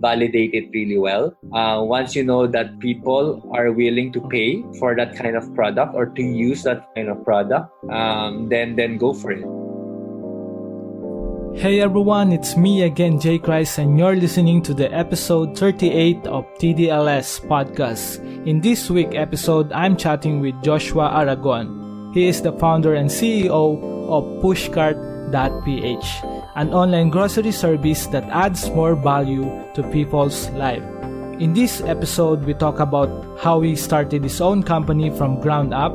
validate it really well. Uh, once you know that people are willing to pay for that kind of product or to use that kind of product, um, then then go for it. Hey everyone, it's me again, Jay Christ, and you're listening to the episode 38 of TDLS podcast. In this week episode, I'm chatting with Joshua Aragon. He is the founder and CEO of Pushkart.ph, an online grocery service that adds more value to people's life. In this episode, we talk about how he started his own company from ground up,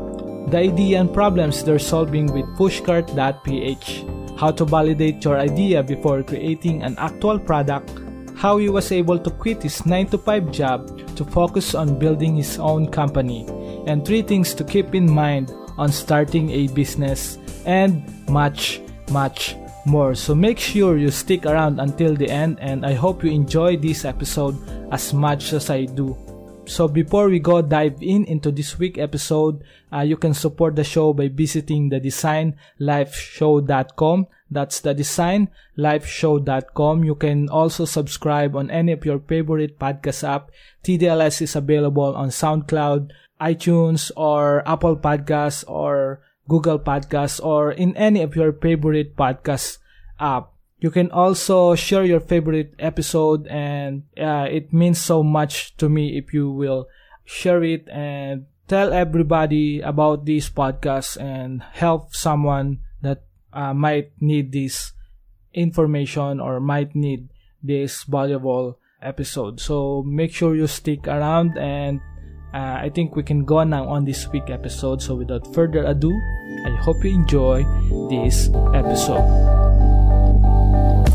the idea and problems they're solving with Pushkart.ph how to validate your idea before creating an actual product, how he was able to quit his 9 to 5 job to focus on building his own company, and three things to keep in mind on starting a business, and much, much more. So make sure you stick around until the end, and I hope you enjoy this episode as much as I do. So before we go dive in into this week episode, uh, you can support the show by visiting the designlifeshow.com. That's the designlifeshow.com. You can also subscribe on any of your favorite podcast app. TDLS is available on SoundCloud, iTunes, or Apple Podcasts, or Google Podcasts, or in any of your favorite podcast You can also share your favorite episode and uh, it means so much to me if you will share it and tell everybody about this podcast and help someone that uh, might need this information or might need this valuable episode. So make sure you stick around and uh, I think we can go now on this week episode. So without further ado, I hope you enjoy this episode.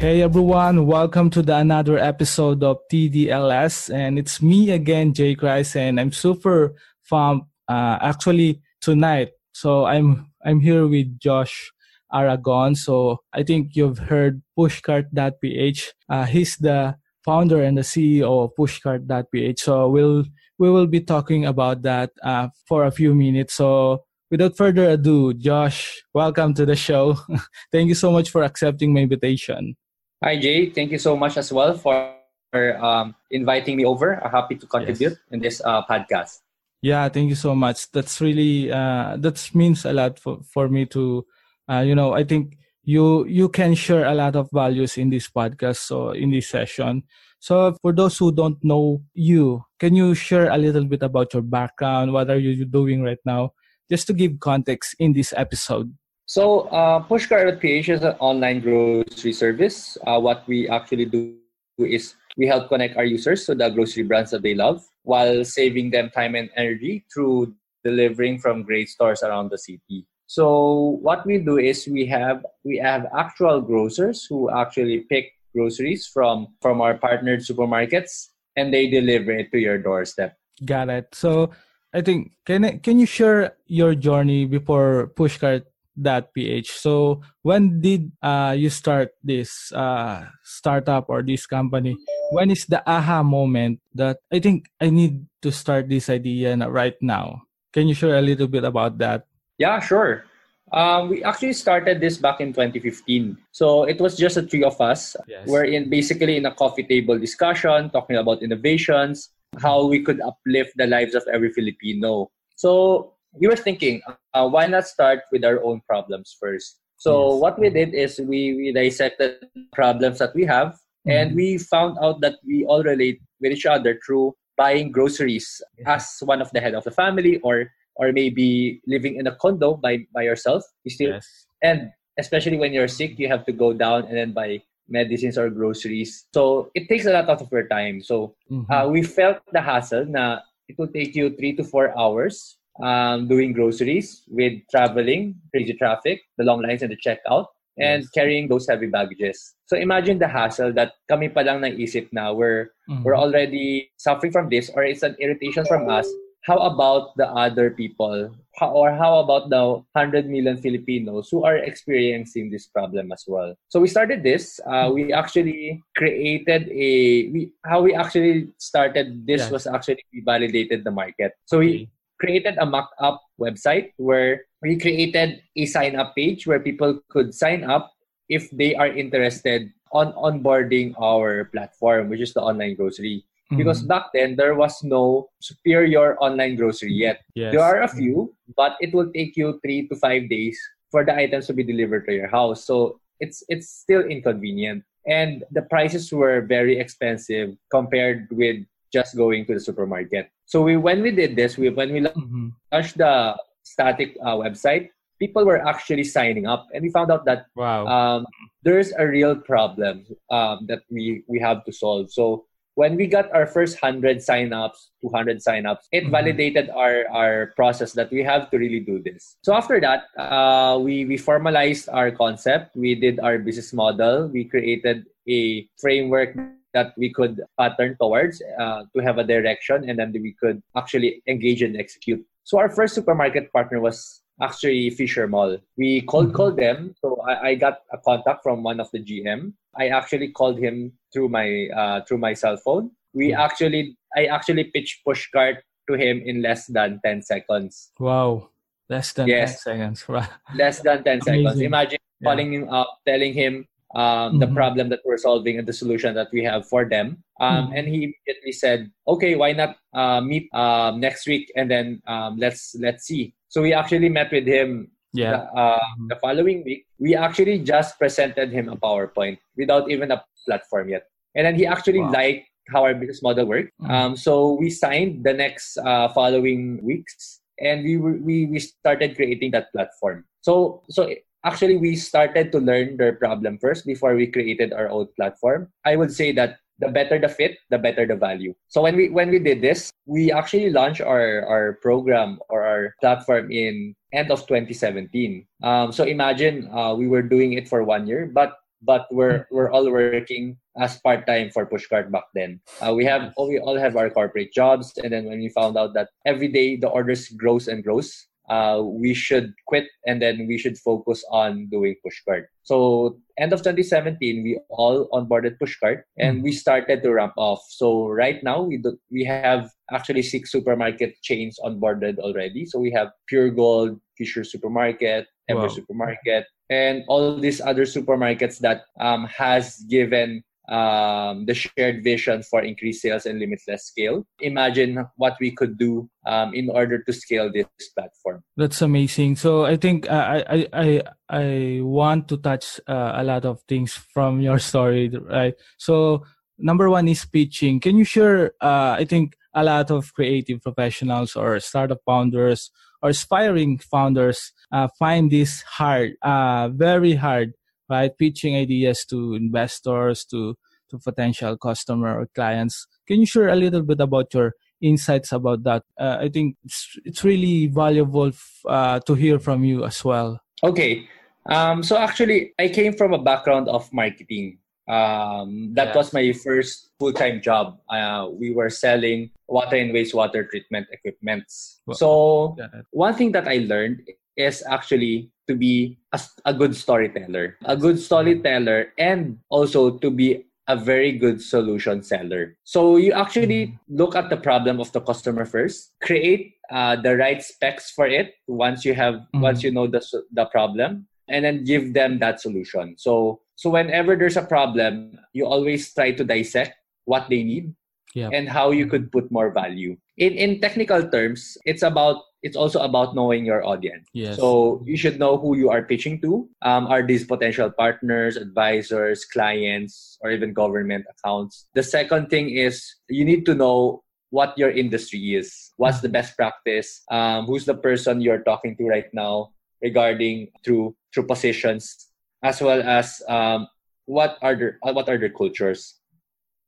Hey everyone, welcome to the another episode of TDLS and it's me again, Jay Christ, and I'm super pumped uh, actually tonight. So I'm I'm here with Josh Aragon. So I think you've heard Pushkart.ph. Uh, he's the founder and the CEO of Pushkart.ph. So we'll we will be talking about that uh, for a few minutes. So without further ado, Josh, welcome to the show. Thank you so much for accepting my invitation. Hi, Jay. Thank you so much as well for um, inviting me over. I'm happy to contribute yes. in this uh, podcast. Yeah, thank you so much. That's really uh, that means a lot for, for me to, uh, you know, I think you you can share a lot of values in this podcast. So in this session, so for those who don't know you, can you share a little bit about your background? What are you doing right now? Just to give context in this episode. So uh, Pushkart.ph is an online grocery service. Uh, what we actually do is we help connect our users to the grocery brands that they love while saving them time and energy through delivering from great stores around the city. So what we do is we have we have actual grocers who actually pick groceries from from our partnered supermarkets and they deliver it to your doorstep. Got it. So I think can can you share your journey before Pushkart that ph. So when did uh, you start this uh, startup or this company? When is the aha moment that i think i need to start this idea right now can you share a little bit about that? Yeah sure. Um, we actually started this back in 2015 so it was just the three of us. Yes. we're in basically in a coffee table discussion talking about innovations how we could uplift the lives of every filipino. So we were thinking, uh, why not start with our own problems first? So yes. what we did is we, we dissected problems that we have, mm-hmm. and we found out that we all relate with each other through buying groceries as one of the head of the family, or or maybe living in a condo by by yourself. You still yes. and especially when you're sick, you have to go down and then buy medicines or groceries. So it takes a lot of your time. So mm-hmm. uh, we felt the hassle. Na it will take you three to four hours um, doing groceries with traveling, crazy traffic, the long lines and the checkout. and yes. carrying those heavy baggages. So imagine the hassle that kami pa lang naisip na we're, mm-hmm. we're already suffering from this or it's an irritation from us. How about the other people? How, or how about the 100 million Filipinos who are experiencing this problem as well? So we started this. Uh, we actually created a, we, how we actually started this was actually we validated the market. So we created a mock-up website where we created a sign-up page where people could sign up if they are interested on onboarding our platform, which is the online grocery. Mm-hmm. Because back then there was no superior online grocery yet. Yes. There are a few, but it will take you three to five days for the items to be delivered to your house. So it's it's still inconvenient. And the prices were very expensive compared with just going to the supermarket. So we when we did this, we when we mm-hmm. launched the static uh, website, people were actually signing up, and we found out that wow. um, there's a real problem um, that we we have to solve. So when we got our first 100 signups 200 signups it mm-hmm. validated our our process that we have to really do this so after that uh, we we formalized our concept we did our business model we created a framework that we could pattern towards uh, to have a direction and then we could actually engage and execute. So our first supermarket partner was actually Fisher Mall. We cold mm-hmm. called them. So I, I, got a contact from one of the GM. I actually called him through my uh, through my cell phone. We mm-hmm. actually I actually pitched pushkart to him in less than 10 seconds. Wow. Less than yes. 10 seconds. less than 10 seconds. Imagine yeah. calling him up, telling him um, mm-hmm. the problem that we're solving and the solution that we have for them. Um, mm-hmm. And he immediately said, "Okay, why not uh, meet um, next week and then um, let's let's see." So we actually met with him. Yeah. The, uh, mm-hmm. the following week, we actually just presented him a PowerPoint without even a platform yet, and then he actually wow. liked how our business model worked. Mm-hmm. Um, so we signed the next uh, following weeks, and we we we started creating that platform. So so actually we started to learn their problem first before we created our own platform. I would say that the better the fit the better the value. So when we when we did this we actually launched our our program or our platform in end of 2017 um, so imagine uh, we were doing it for one year but but we're we're all working as part time for Pushkart back then. Uh, we have we all have our corporate jobs, and then when we found out that every day the orders grows and grows, uh, we should quit and then we should focus on doing pushkart. So end of 2017, we all onboarded pushkart and mm-hmm. we started to ramp off. So right now we do, we have actually six supermarket chains onboarded already. So we have Puregold, Fisher Supermarket, Ever wow. Supermarket, and all these other supermarkets that um, has given um, the shared vision for increased sales and limitless scale. Imagine what we could do um, in order to scale this platform. That's amazing. So I think uh, I I I want to touch uh, a lot of things from your story, right? So number one is pitching. Can you share? Uh, I think a lot of creative professionals or startup founders or aspiring founders uh, find this hard, uh, very hard right? Pitching ideas to investors, to to potential customer or clients. Can you share a little bit about your insights about that? Uh, I think it's, it's really valuable f- uh, to hear from you as well. Okay. Um, so actually, I came from a background of marketing. Um, that yes. was my first full-time job. Uh, we were selling water and wastewater treatment equipments. Well, so one thing that I learned is actually to be a, a good storyteller, a good storyteller, and also to be a very good solution seller. So you actually look at the problem of the customer first, create uh, the right specs for it once you have mm-hmm. once you know the the problem, and then give them that solution. So so whenever there's a problem, you always try to dissect what they need yep. and how you could put more value. In in technical terms, it's about it's also about knowing your audience. Yes. So you should know who you are pitching to. Um, are these potential partners, advisors, clients, or even government accounts? The second thing is you need to know what your industry is. What's the best practice? Um, who's the person you're talking to right now regarding through through positions, as well as um, what are their what are their cultures.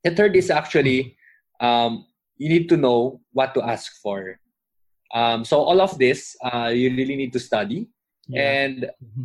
The third is actually um, you need to know what to ask for um, so all of this, uh, you really need to study. Yeah. And mm-hmm.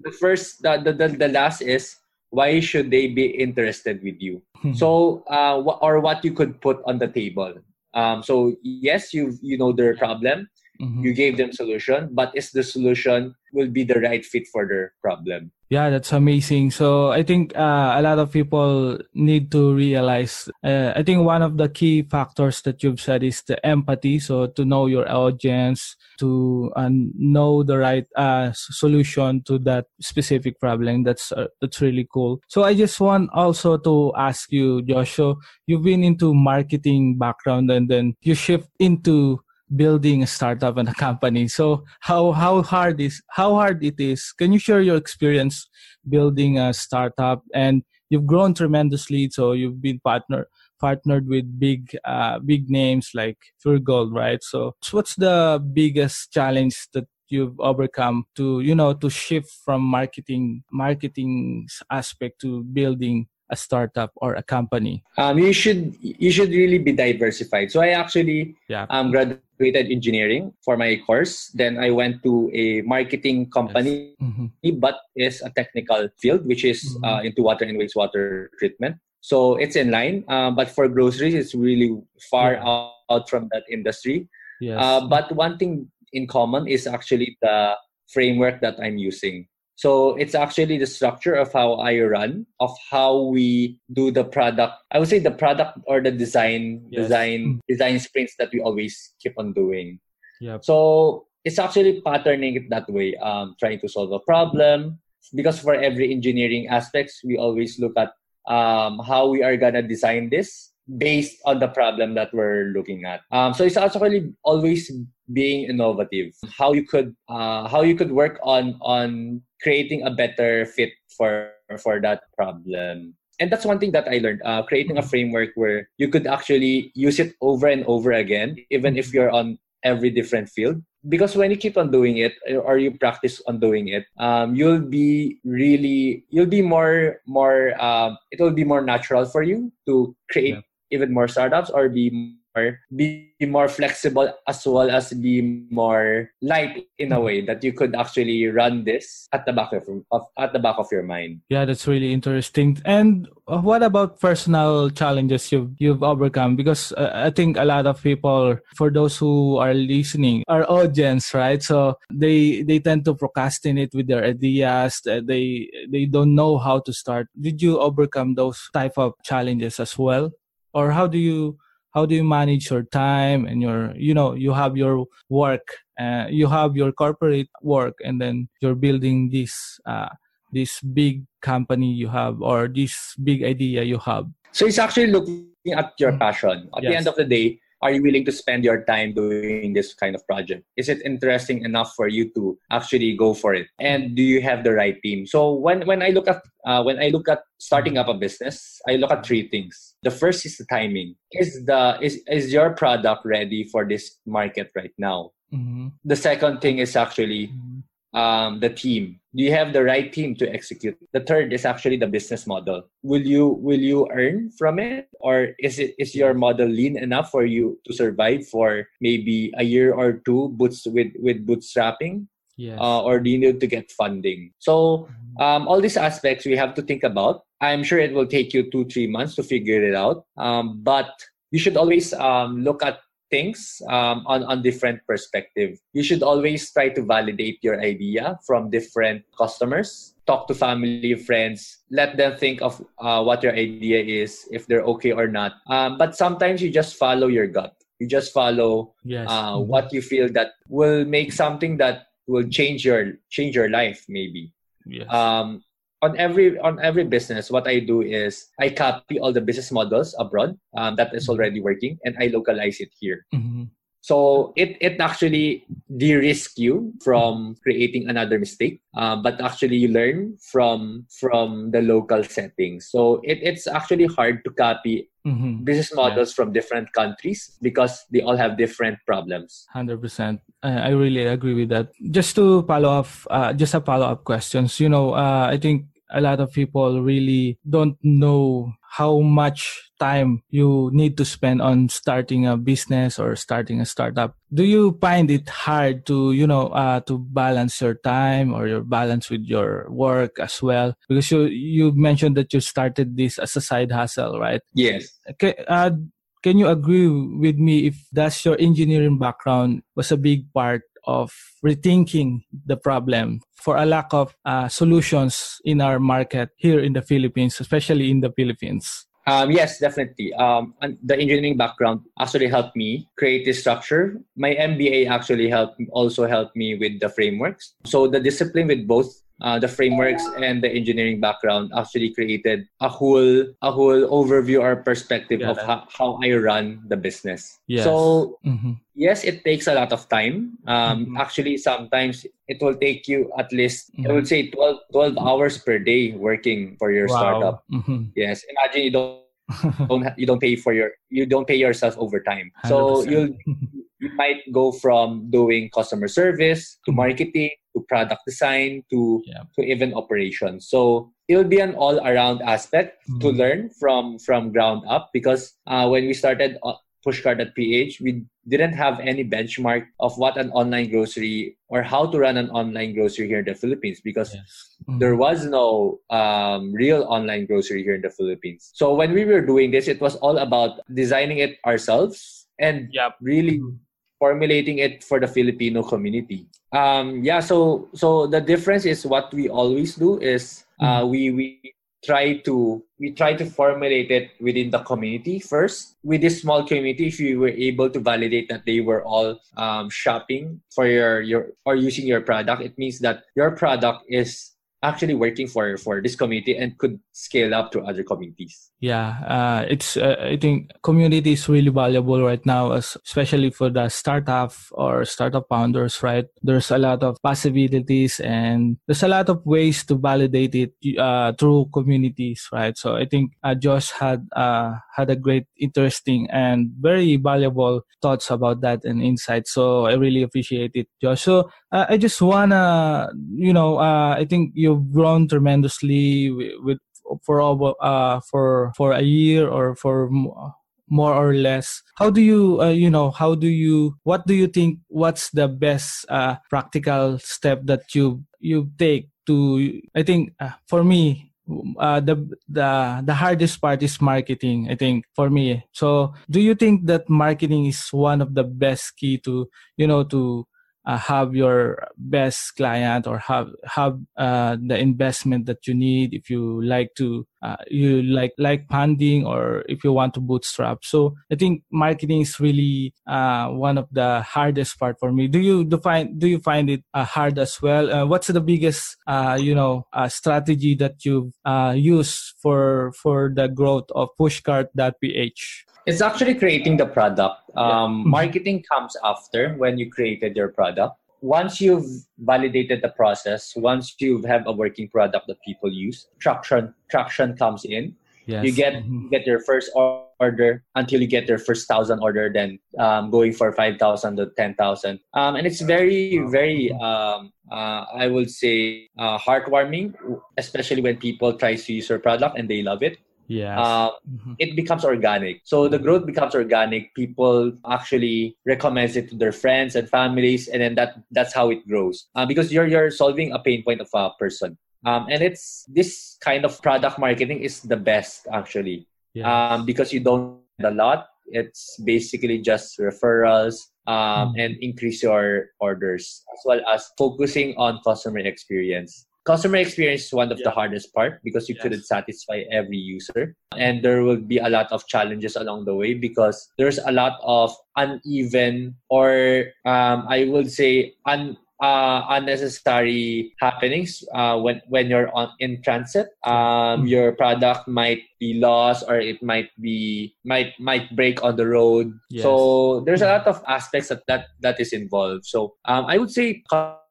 the first, the, the, the, last is why should they be interested with you? Mm-hmm. So, uh, or what you could put on the table. Um, so yes, you you know their problem, mm-hmm. you gave them solution, but is the solution will be the right fit for their problem? Yeah, that's amazing. So I think uh, a lot of people need to realize. Uh, I think one of the key factors that you've said is the empathy. So to know your audience, to uh, know the right uh, solution to that specific problem. That's uh, that's really cool. So I just want also to ask you, Joshua. You've been into marketing background and then you shift into building a startup and a company. So how how hard is how hard it is? Can you share your experience building a startup? And you've grown tremendously. So you've been partner partnered with big uh, big names like Gold, right? So, so what's the biggest challenge that you've overcome to you know to shift from marketing marketing aspect to building a startup or a company? Um, you should you should really be diversified. So I actually yeah. um, graduated engineering for my course. Then I went to a marketing company, yes. mm-hmm. but is a technical field, which is mm-hmm. uh, into water and wastewater treatment. So it's in line, uh, but for groceries, it's really far yeah. out, out, from that industry. Yes. Uh, but one thing in common is actually the framework that I'm using. So it's actually the structure of how I run, of how we do the product. I would say the product or the design, yes. design, design sprints that we always keep on doing. Yep. So it's actually patterning it that way, um, trying to solve a problem. Because for every engineering aspects, we always look at um, how we are gonna design this based on the problem that we're looking at. Um, so it's actually always being innovative. How you could uh, how you could work on on creating a better fit for for that problem. And that's one thing that I learned. Uh, creating a mm-hmm. framework where you could actually use it over and over again, even if you're on every different field. Because when you keep on doing it or you practice on doing it, um, you'll be really you'll be more more um, it will be more natural for you to create yeah even more startups or be more be more flexible as well as be more light in a mm-hmm. way that you could actually run this at the back of, of at the back of your mind. Yeah, that's really interesting. And uh, what about personal challenges you've you've overcome? Because uh, I think a lot of people, for those who are listening, are audience, right? So they they tend to procrastinate with their ideas. Uh, they they don't know how to start. Did you overcome those type of challenges as well? Or how do you how do you manage your time and your you know you have your work uh, you have your corporate work and then you're building this uh, this big company you have or this big idea you have so it's actually looking at your mm. passion at yes. the end of the day are you willing to spend your time doing this kind of project? Is it interesting enough for you to actually go for it? And do you have the right team? So when when i look at uh, when i look at starting up a business i look at three things. The first is the timing. Is the is is your product ready for this market right now? Mm-hmm. the second thing is actually mm-hmm um, the team. Do you have the right team to execute? The third is actually the business model. Will you will you earn from it? Or is it is your model lean enough for you to survive for maybe a year or two boots with with bootstrapping? Yes. Uh, or do you need to get funding? So mm-hmm. um, all these aspects we have to think about. I'm sure it will take you two three months to figure it out. Um, but you should always um, look at things um, on, on different perspective. You should always try to validate your idea from different customers. Talk to family, friends. Let them think of uh, what your idea is, if they're okay or not. Um, but sometimes you just follow your gut. You just follow yes. uh, mm-hmm. what you feel that will make something that will change your change your life maybe. Yes. Um, on every on every business what i do is i copy all the business models abroad um, that is already working and i localize it here mm-hmm. So it it actually de-risk you from creating another mistake uh, but actually you learn from from the local settings so it, it's actually hard to copy mm-hmm. business models yeah. from different countries because they all have different problems 100% I really agree with that. Just to follow up, uh, just a follow up questions. You know, uh, I think a lot of people really don't know how much time you need to spend on starting a business or starting a startup. Do you find it hard to you know uh, to balance your time or your balance with your work as well? Because you you mentioned that you started this as a side hustle right? Yes. Okay uh, can you agree with me if that's your engineering background was a big part of rethinking the problem for a lack of uh, solutions in our market here in the Philippines, especially in the Philippines? Um, yes, definitely. Um, the engineering background actually helped me create this structure. My MBA actually helped also helped me with the frameworks. So the discipline with both uh, the frameworks and the engineering background actually created a whole a whole overview or perspective yeah, of how, how I run the business. Yes. So mm-hmm. yes, it takes a lot of time. Um, mm-hmm. Actually, sometimes it will take you at least mm-hmm. I would say 12, 12 hours per day working for your wow. startup. Mm-hmm. Yes, imagine you don't. don't you don't pay for your you don't pay yourself overtime 100%. so you'll you might go from doing customer service to mm-hmm. marketing to product design to yeah. to even operations so it'll be an all around aspect mm-hmm. to learn from from ground up because uh, when we started uh, pushkart.ph we didn't have any benchmark of what an online grocery or how to run an online grocery here in the philippines because yes. mm-hmm. there was no um, real online grocery here in the philippines so when we were doing this it was all about designing it ourselves and yep. really mm-hmm formulating it for the Filipino community. Um, yeah, so so the difference is what we always do is uh, mm-hmm. we we try to we try to formulate it within the community first. With this small community, if you were able to validate that they were all um, shopping for your your or using your product, it means that your product is actually working for for this community and could scale up to other communities. Yeah uh, it's uh, i think community is really valuable right now especially for the startup or startup founders right? There's a lot of possibilities and there's a lot of ways to validate it uh, through communities right? So i think uh, josh had uh, had a great interesting and very valuable thoughts about that and insights so i really appreciate it josh. So uh, i just wanna you know uh, i think you've grown tremendously with, with for uh for for a year or for more or less. How do you uh, you know how do you what do you think what's the best uh, practical step that you you take to i think uh, for me uh, the the the hardest part is marketing i think for me. So do you think that marketing is one of the best key to you know to uh, have your best client or have have uh, the investment that you need if you like to uh, you like like funding or if you want to bootstrap. So i think marketing is really uh, one of the hardest part for me. Do you define do you find it uh, hard as well? Uh, what's the biggest you know strategy that you've used for for the growth of pushkart.ph it's actually creating the product. Um, yeah. Marketing comes after when you created your product. Once you've validated the process, once you have a working product that people use, traction traction comes in. Yes. You get mm-hmm. get your first order until you get your first thousand order, then um, going for five thousand to ten thousand, um, and it's very very um, uh, I would say uh, heartwarming, especially when people try to use your product and they love it yeah uh, mm-hmm. it becomes organic. So the growth becomes organic. People actually recommend it to their friends and families and then that that's how it grows. Uh, because you're you're solving a pain point of a person. Um, and it's this kind of product marketing is the best actually. Yes. um, because you don't a lot. It's basically just referrals um, mm-hmm. and increase your orders as well as focusing on customer experience customer experience is one of yeah. the hardest part because you yes. couldn't satisfy every user and there will be a lot of challenges along the way because there's a lot of uneven or um, i would say un, uh, unnecessary happenings uh, when when you're on in transit. Um, mm-hmm. Your product might be lost, or it might be might might break on the road. Yes. So there's a lot of aspects that that, that is involved. So um, I would say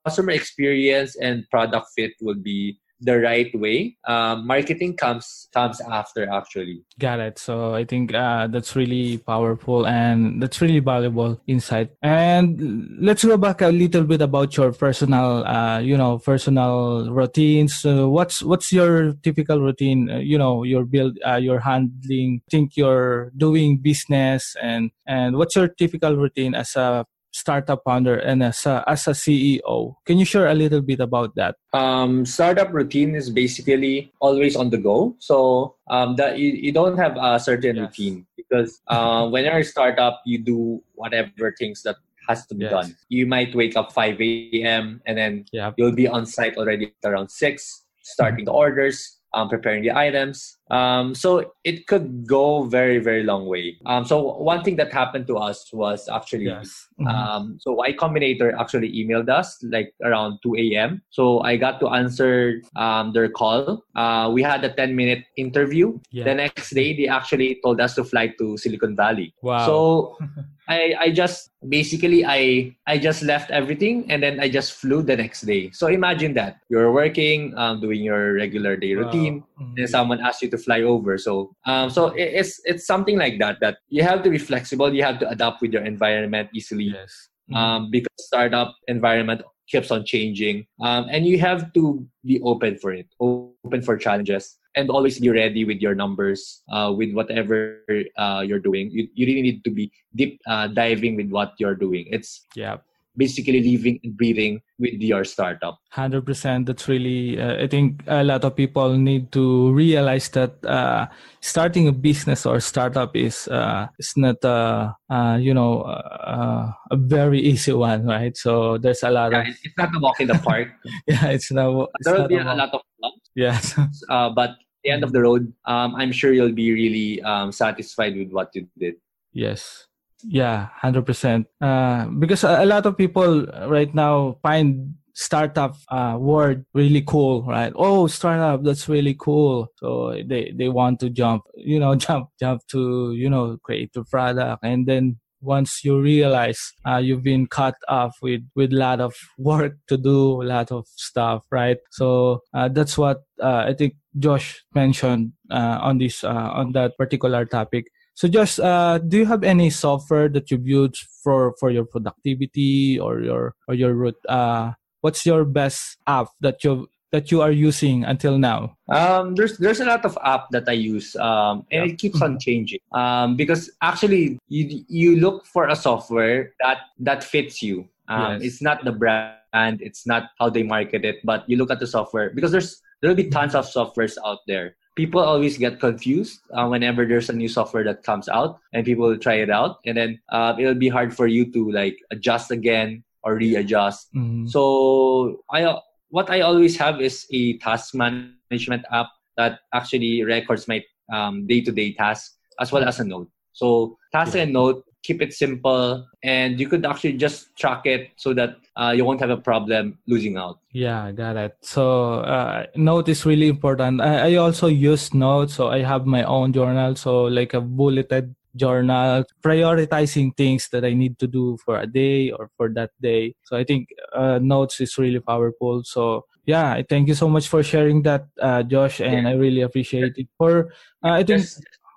customer experience and product fit will be the right way. Um, marketing comes comes after actually. Got it. So I think uh, that's really powerful and that's really valuable insight. And let's go back a little bit about your personal, uh, you know, personal routines. Uh, what's what's your typical routine? Uh, you know, your build, uh, your handling. Think you're doing business and and what's your typical routine as a startup founder and as a, as a CEO. Can you share a little bit about that? Um, startup routine is basically always on the go. So um, that you, you don't have a certain yes. routine because uh, when you're a startup, you do whatever things that has to be yes. done. You might wake up 5 a.m. and then you'll be on site already around 6, starting mm-hmm. the orders, um, preparing the items. Um, so it could go very, very long way. Um, so one thing that happened to us was actually, yes. mm-hmm. um, so Y Combinator actually emailed us like around 2 a.m. So I got to answer um, their call. Uh, we had a 10 minute interview. Yeah. The next day, they actually told us to fly to Silicon Valley. Wow. So I, I just basically I I just left everything and then I just flew the next day. So imagine that you're working, um, doing your regular day routine, wow. Mm-hmm. and someone asks you to fly over. So um, so it's it's something like that that you have to be flexible. You have to adapt with your environment easily. Yes. Mm-hmm. Um, because startup environment keeps on changing, um, and you have to be open for it, open for challenges and always be ready with your numbers, uh, with whatever uh, you're doing. You, you really need to be deep uh, diving with what you're doing. It's yeah basically living and breathing with your startup. 100% that's really uh, i think a lot of people need to realize that uh, starting a business or startup is uh, is not uh, uh, you know uh, a very easy one right? So there's a lot yeah, of it's not a walk in the park. Yeah it's not it's there will be a, a lot of bumps yes. But the end of the road um, i'm sure you'll be really um, satisfied with what you did. Yes yeah, hundred percent. Uh, because a, lot of people right now find startup uh, word really cool, right? Oh, startup, that's really cool. So they they want to jump, you know, jump jump to you know create a product, and then once you realize uh, you've been cut off with with a lot of work to do, a lot of stuff, right? So uh, that's what uh, I think Josh mentioned uh, on this uh, on that particular topic. So just uh, do you have any software that you use for for your productivity or your or your uh what's your best app that you that you are using until now? Um, there's there's a lot of app that I use, um, and yeah. it keeps on changing. Um, because actually you you look for a software that that fits you. Um, yes. It's not the brand, it's not how they market it, but you look at the software because there's there will be tons of softwares out there people always get confused uh, whenever there's a new software that comes out and people will try it out and then uh, it'll be hard for you to like adjust again or readjust mm-hmm. so i what i always have is a task management app that actually records my um, day-to-day tasks as well as a note so task yeah. and note keep it simple and you could actually just track it so that uh, you won't have a problem losing out. Yeah got it. So uh, note is really important. I, I also use notes so i have my own journal so like a bulleted journal prioritizing things that i need to do for a day or for that day. So i think uh, notes is really powerful. So yeah thank you so much for sharing that uh, josh and yeah. i really appreciate it. For uh, i think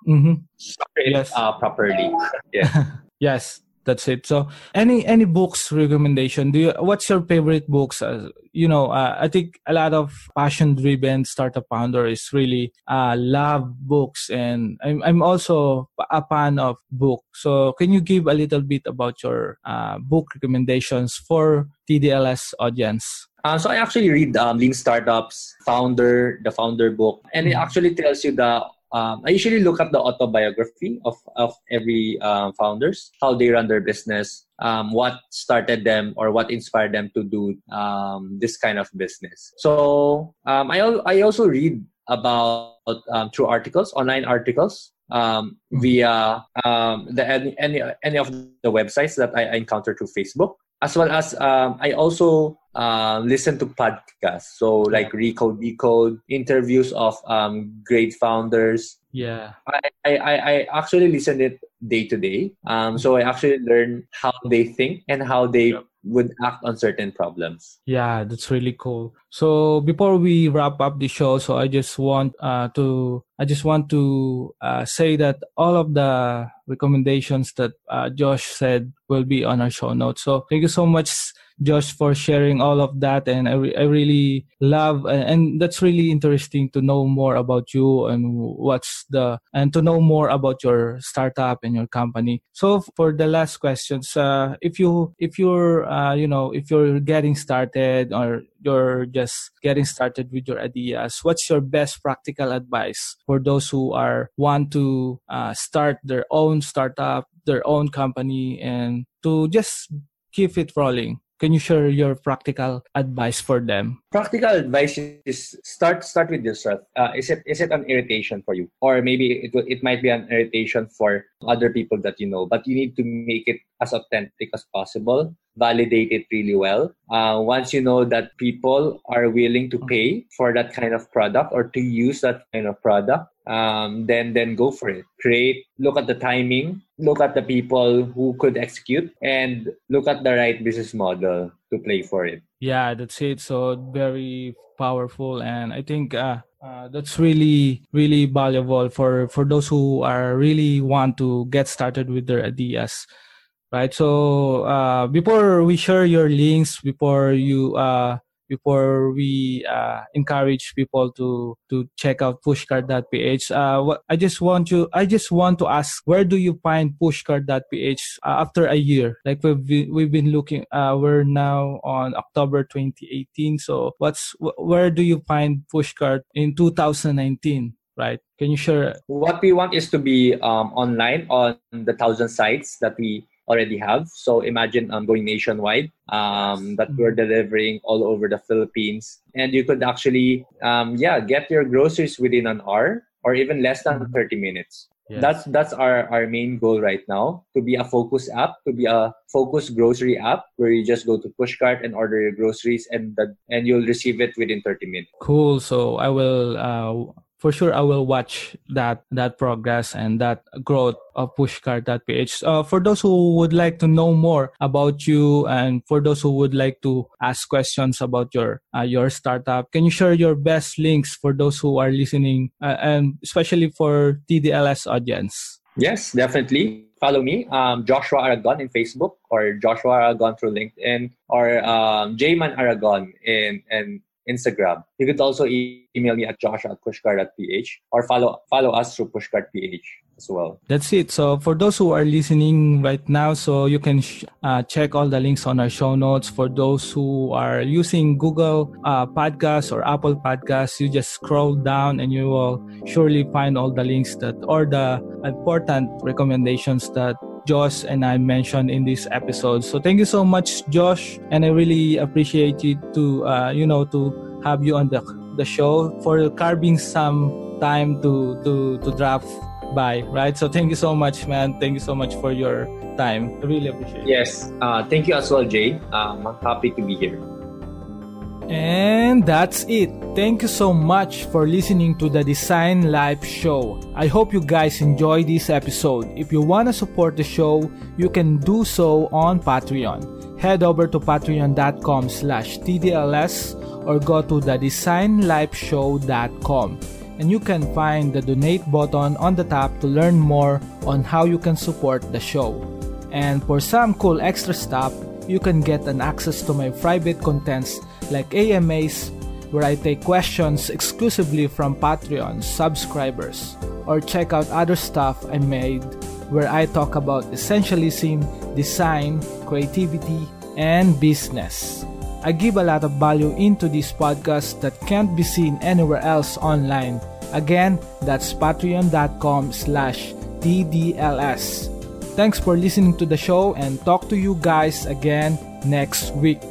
Mm-hmm. yes. Uh, properly. Yeah. yes, that's it. So, any any books recommendation? Do you? What's your favorite books? Uh, you know, uh, I think a lot of passion driven startup founder is really uh, love books, and I'm I'm also a fan of book. So, can you give a little bit about your uh, book recommendations for TDLS audience? Uh, so I actually read um, Lean Startups, Founder, the Founder book, and it mm-hmm. actually tells you the um, I usually look at the autobiography of, of every uh, founders, how they run their business, um, what started them or what inspired them to do um, this kind of business. So um, I, I also read about um, through articles, online articles, um, mm-hmm. via um, the any, any any of the websites that I, I encounter through Facebook, as well as um, I also uh, listen to podcasts. So like Recode Decode, interviews of um, great founders. Yeah. I, I, I actually listen it day to day. Um, so I actually learn how they think and how they yep would act on certain problems. Yeah, that's really cool. So before we wrap up the show, so I just want uh, to I just want to uh, say that all of the recommendations that uh, Josh said will be on our show notes. So thank you so much Josh, for sharing all of that. And I, re- I really love, and that's really interesting to know more about you and what's the, and to know more about your startup and your company. So for the last questions, uh, if you, if you're, uh, you know, if you're getting started or you're just getting started with your ideas, what's your best practical advice for those who are want to uh, start their own startup, their own company, and to just keep it rolling? Can you share your practical advice for them? Practical advice is start start with yourself. Uh, is it is it an irritation for you, or maybe it will, it might be an irritation for other people that you know, but you need to make it as authentic as possible. Validate it really well. Uh, once you know that people are willing to pay for that kind of product or to use that kind of product, um, then then go for it. Create, look at the timing, look at the people who could execute, and look at the right business model to play for it. Yeah, that's it. So very powerful, and I think uh, uh, that's really really valuable for for those who are really want to get started with their ideas right so uh, before we share your links before you uh, before we uh, encourage people to to check out pushkart.ph uh, i just want you i just want to ask where do you find pushkart.ph uh, after a year? Like we've been, we've been looking uh, we're now on october 2018 so what's where do you find pushkart in 2019 right? Can you share? What we want is to be um, online on the thousand sites that we already have. So imagine um, going nationwide um, that we're mm-hmm. delivering all over the Philippines. And you could actually, um, yeah, get your groceries within an hour or even less than mm-hmm. 30 minutes. Yes. That's that's our, our main goal right now to be a focus app, to be a focus grocery app where you just go to Pushkart and order your groceries and the, and you'll receive it within 30 minutes. Cool. So I will uh, for sure I will watch that that progress and that growth of pushkart.ph. Uh, for those who would like to know more about you and for those who would like to ask questions about your uh, your startup, can you share your best links for those who are listening uh, and especially for TDLS audience? Yes, definitely. Follow me, um, Joshua Aragon in Facebook or Joshua Aragon through LinkedIn or um, Jayman Aragon in, in Instagram. You could also email me at josh at pushkart.ph or follow follow us through pushkart.ph as well. That's it. So for those who are listening right now, so you can sh- uh, check all the links on our show notes. For those who are using Google uh, Podcasts or Apple Podcasts, you just scroll down and you will surely find all the links that or the important recommendations that Josh and I mentioned in this episode. So thank you so much, Josh, and I really appreciate you to uh, you know to have you on the the show for carving some time to to to drop by. Right. So thank you so much, man. Thank you so much for your time. I really appreciate it. Yes. Uh, thank you as well, Jay. Um, I'm happy to be here. And that's it. Thank you so much for listening to the Design Life Show. I hope you guys enjoy this episode. If you want to support the show, you can do so on Patreon. Head over to patreon.com slash TDLS or go to thedesignlifeshow.com and you can find the donate button on the top to learn more on how you can support the show. And for some cool extra stuff, you can get an access to my private contents like AMAs, where I take questions exclusively from Patreon subscribers, or check out other stuff I made where I talk about essentialism, design, creativity, and business. I give a lot of value into this podcast that can't be seen anywhere else online. Again, that's patreon.com slash TDLS. Thanks for listening to the show and talk to you guys again next week.